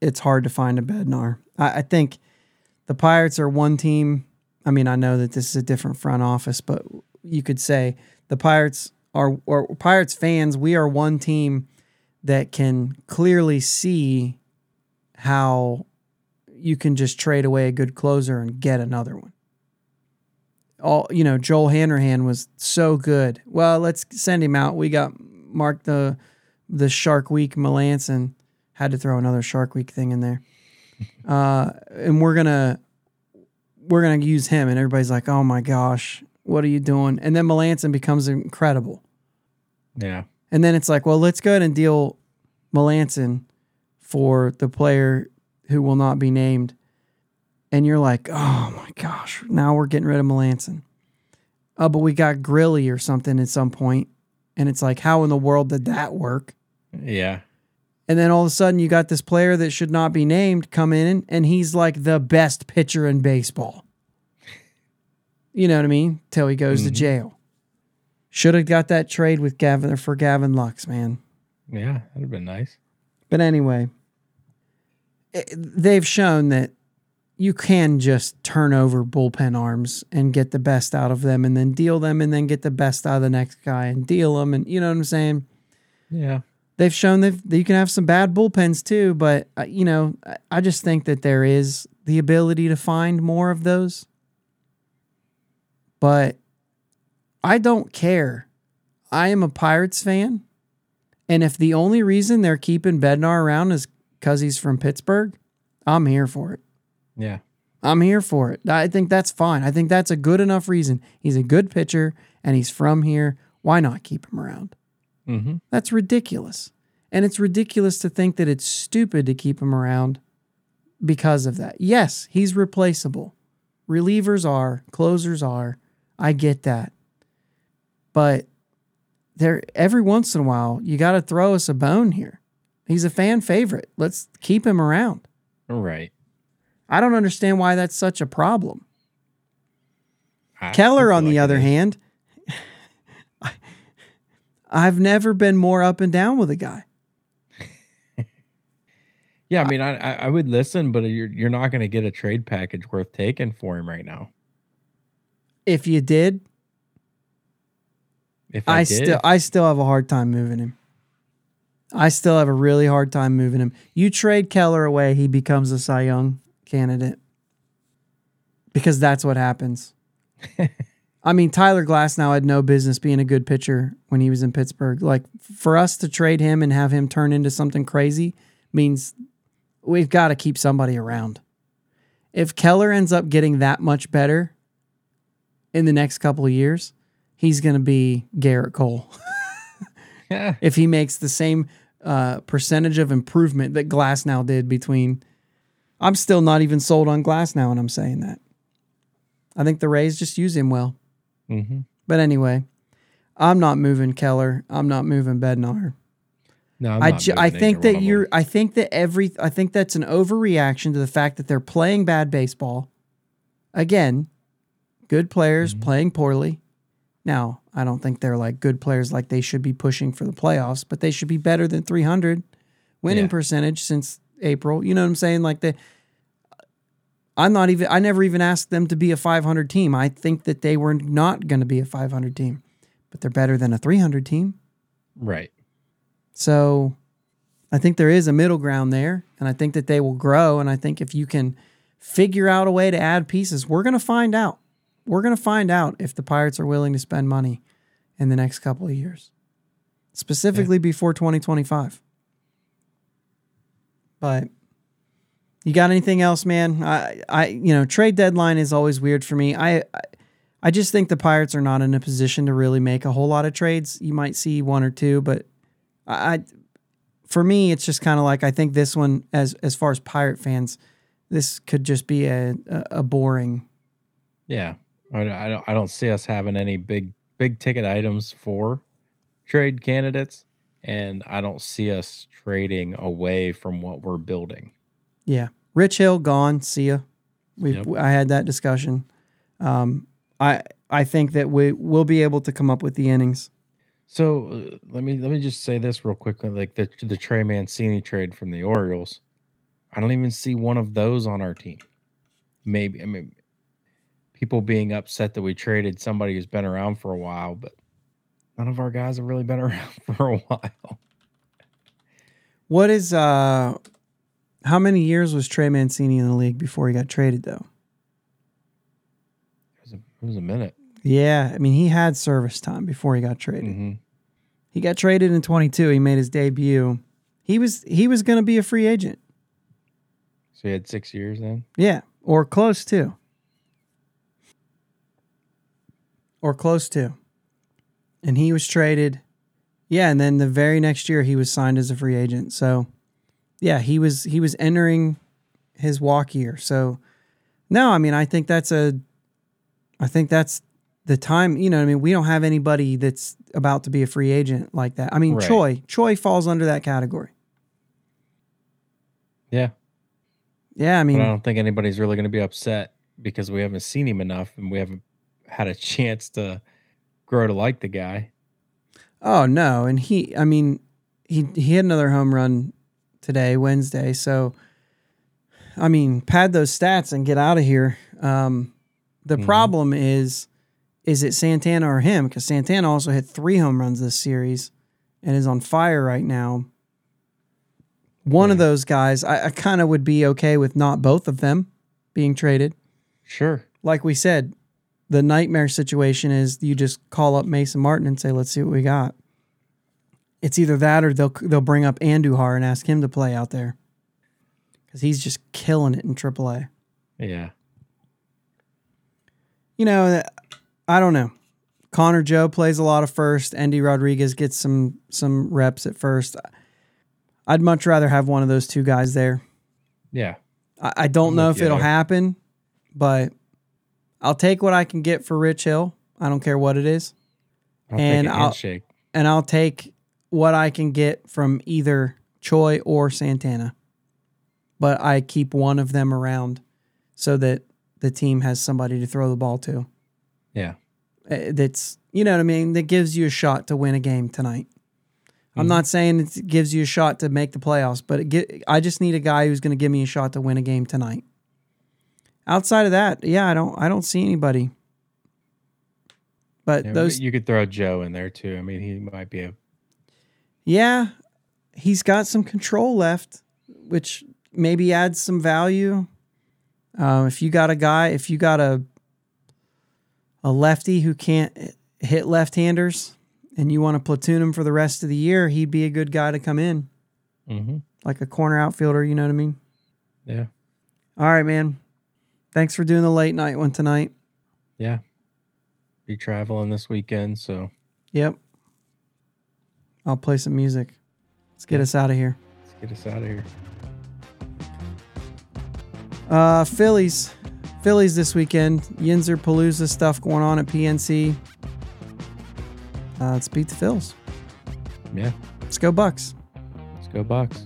It's hard to find a Bednar. I, I think the Pirates are one team. I mean, I know that this is a different front office, but you could say the Pirates are or Pirates fans. We are one team that can clearly see how you can just trade away a good closer and get another one. All you know, Joel Hanrahan was so good. Well, let's send him out. We got Mark the the Shark Week Melancon had to throw another Shark Week thing in there, uh, and we're gonna we're gonna use him. And everybody's like, "Oh my gosh, what are you doing?" And then Melancon becomes incredible. Yeah. And then it's like, well, let's go ahead and deal Melancon for the player who will not be named. And you're like, oh my gosh, now we're getting rid of Melancon. Oh, but we got Grilli or something at some point. And it's like, how in the world did that work? Yeah. And then all of a sudden, you got this player that should not be named come in, and he's like the best pitcher in baseball. You know what I mean? Till he goes to Mhm. jail. Should have got that trade with Gavin or for Gavin Lux, man. Yeah. That'd have been nice. But anyway, it- they've shown that you can just turn over bullpen arms and get the best out of them and then deal them and then get the best out of the next guy and deal them. And you know what I'm saying? Yeah. they've shown that you can have some bad bullpens too. But uh, you know, I- I just think that there is the ability to find more of those. But I don't care. I am a Pirates fan, and if the only reason they're keeping Bednar around is because he's from Pittsburgh, I'm here for it. Yeah. I'm here for it. I think that's fine. I think that's a good enough reason. He's a good pitcher and he's from here. Why not keep him around? Mm-hmm. That's ridiculous. And it's ridiculous to think that it's stupid to keep him around because of that. Yes, he's replaceable. Relievers are, closers are. I get that. But there every once in a while, you got to throw us a bone here. He's a fan favorite. Let's keep him around. Right. I don't understand why that's such a problem. I Keller, on the like it other is. hand, I've never been more up and down with a guy. Yeah, I mean, I I I would listen, but you're you're not going to get a trade package worth taking for him right now. If you did, If I, I, still I still have a hard time moving him. I still have a really hard time moving him. You trade Keller away, he becomes a Cy Young candidate. Because that's what happens. I mean, Tyler Glasnow had no business being a good pitcher when he was in Pittsburgh. Like for us to trade him and have him turn into something crazy means we've got to keep somebody around. If Keller ends up getting that much better in the next couple of years, he's going to be Gerrit Cole. yeah, if he makes the same uh, percentage of improvement that Glasnow did between. I'm still not even sold on Glasnow, and I'm saying that. I think the Rays just use him well. hmm But anyway, I'm not moving Keller. I'm not moving Bednar. no, I'm I, not ju- I think that you're. I think that every. I think that's an overreaction to the fact that they're playing bad baseball. Again, good players Mhm. playing poorly. Now, I don't think they're like good players like they should be pushing for the playoffs, but they should be better than 300 winning Yeah. percentage since April. You know what I'm saying? Like the. I'm not even. I never even asked them to be a 500 team. I think that they were not going to be a 500 team, but they're better than a 300 team. right. So I think there is a middle ground there, and I think that they will grow. And I think if you can figure out a way to add pieces, we're going to find out. We're going to find out if the Pirates are willing to spend money in the next couple of years, specifically before 2025. But you got anything else, man? I, I, you know, trade deadline is always weird for me. I, I, just think the Pirates are not in a position to really make a whole lot of trades. You might see one or two, but I, for me, it's just kind of like I think this one, as as far as Pirate fans, this could just be a a, boring. Yeah, I don't I don't see us having any big big ticket items for trade candidates, and I don't see us trading away from what we're building. Yeah, Rich Hill gone. See ya. We Yep. I had that discussion. Um, I I think that we will be able to come up with the innings. So uh, let me let me just say this real quickly, like the the Trey Mancini trade from the Orioles. I don't even see one of those on our team. Maybe I mean people being upset that we traded somebody who's been around for a while, but none of our guys have really been around for a while. What is uh, how many years was Trey Mancini in the league before he got traded though? It was a, it was a minute. Yeah, I mean he had service time before he got traded. hmm He got traded in 22. He made his debut. He was he was going to be a free agent. So he had six years then. Yeah, or close to. Or close to. And he was traded. Yeah, and then the very next year he was signed as a free agent. So, yeah, he was he was entering his walk year. So, no, I mean, I think that's a I think that's the time, you know, I mean, we don't have anybody that's about to be a free agent like that. I mean, Right. Choi, Choi falls under that category. Yeah, Yeah, I mean, but I don't think anybody's really going to be upset because we haven't seen him enough and we haven't had a chance to grow to like the guy. Oh no, and he I mean he he had another home run today, Wednesday. So I mean, pad those stats and get out of here. Um the Mhm. problem is is it Santana or him cuz Santana also hit 3 home runs this series and is on fire right now. One of those guys, I, I kind of would be okay with not both of them being traded. Sure. Like we said, the nightmare situation is you just call up Mason Martin and say, "Let's see what we got." It's either that or they'll they'll bring up Andujar and ask him to play out there because he's just killing it in AAA. Yeah. You know, I don't know. Connor Joe plays a lot of first. Endy Rodriguez gets some some reps at first. I'd much rather have one of those two guys there. Yeah. I, I don't I'm know if it'll happen, but I'll take what I can get for Rich Hill. I don't care what it is. I'll And take a I'll- handshake. And I'll take what I can get from either Choi or Santana. But I keep one of them around so that the team has somebody to throw the ball to. Yeah. Uh, That's, you know what I mean? That gives you a shot to win a game tonight. I'm Mhm. not saying it gives you a shot to make the playoffs, but it get, I just need a guy who's going to give me a shot to win a game tonight. Outside of that, yeah, I don't I don't see anybody. But Yeah, those you could throw Joe in there too. I mean, he might be a Yeah, he's got some control left, which maybe adds some value. Uh, if you got a guy, if you got a a lefty who can't hit left-handers, and you want to platoon him for the rest of the year, he'd be a good guy to come in, Mhm. like a corner outfielder. You know what I mean? Yeah. All right, man. Thanks for doing the late night one tonight. Yeah. Be traveling this weekend, so Yep. I'll play some music. Let's get us out of here. let's get us out of here. Uh, Phillies, Phillies this weekend. Yinzer Palooza stuff going on at PNC. Uh, let's beat the Phils. Yeah. Let's go Bucs. Let's go Bucs.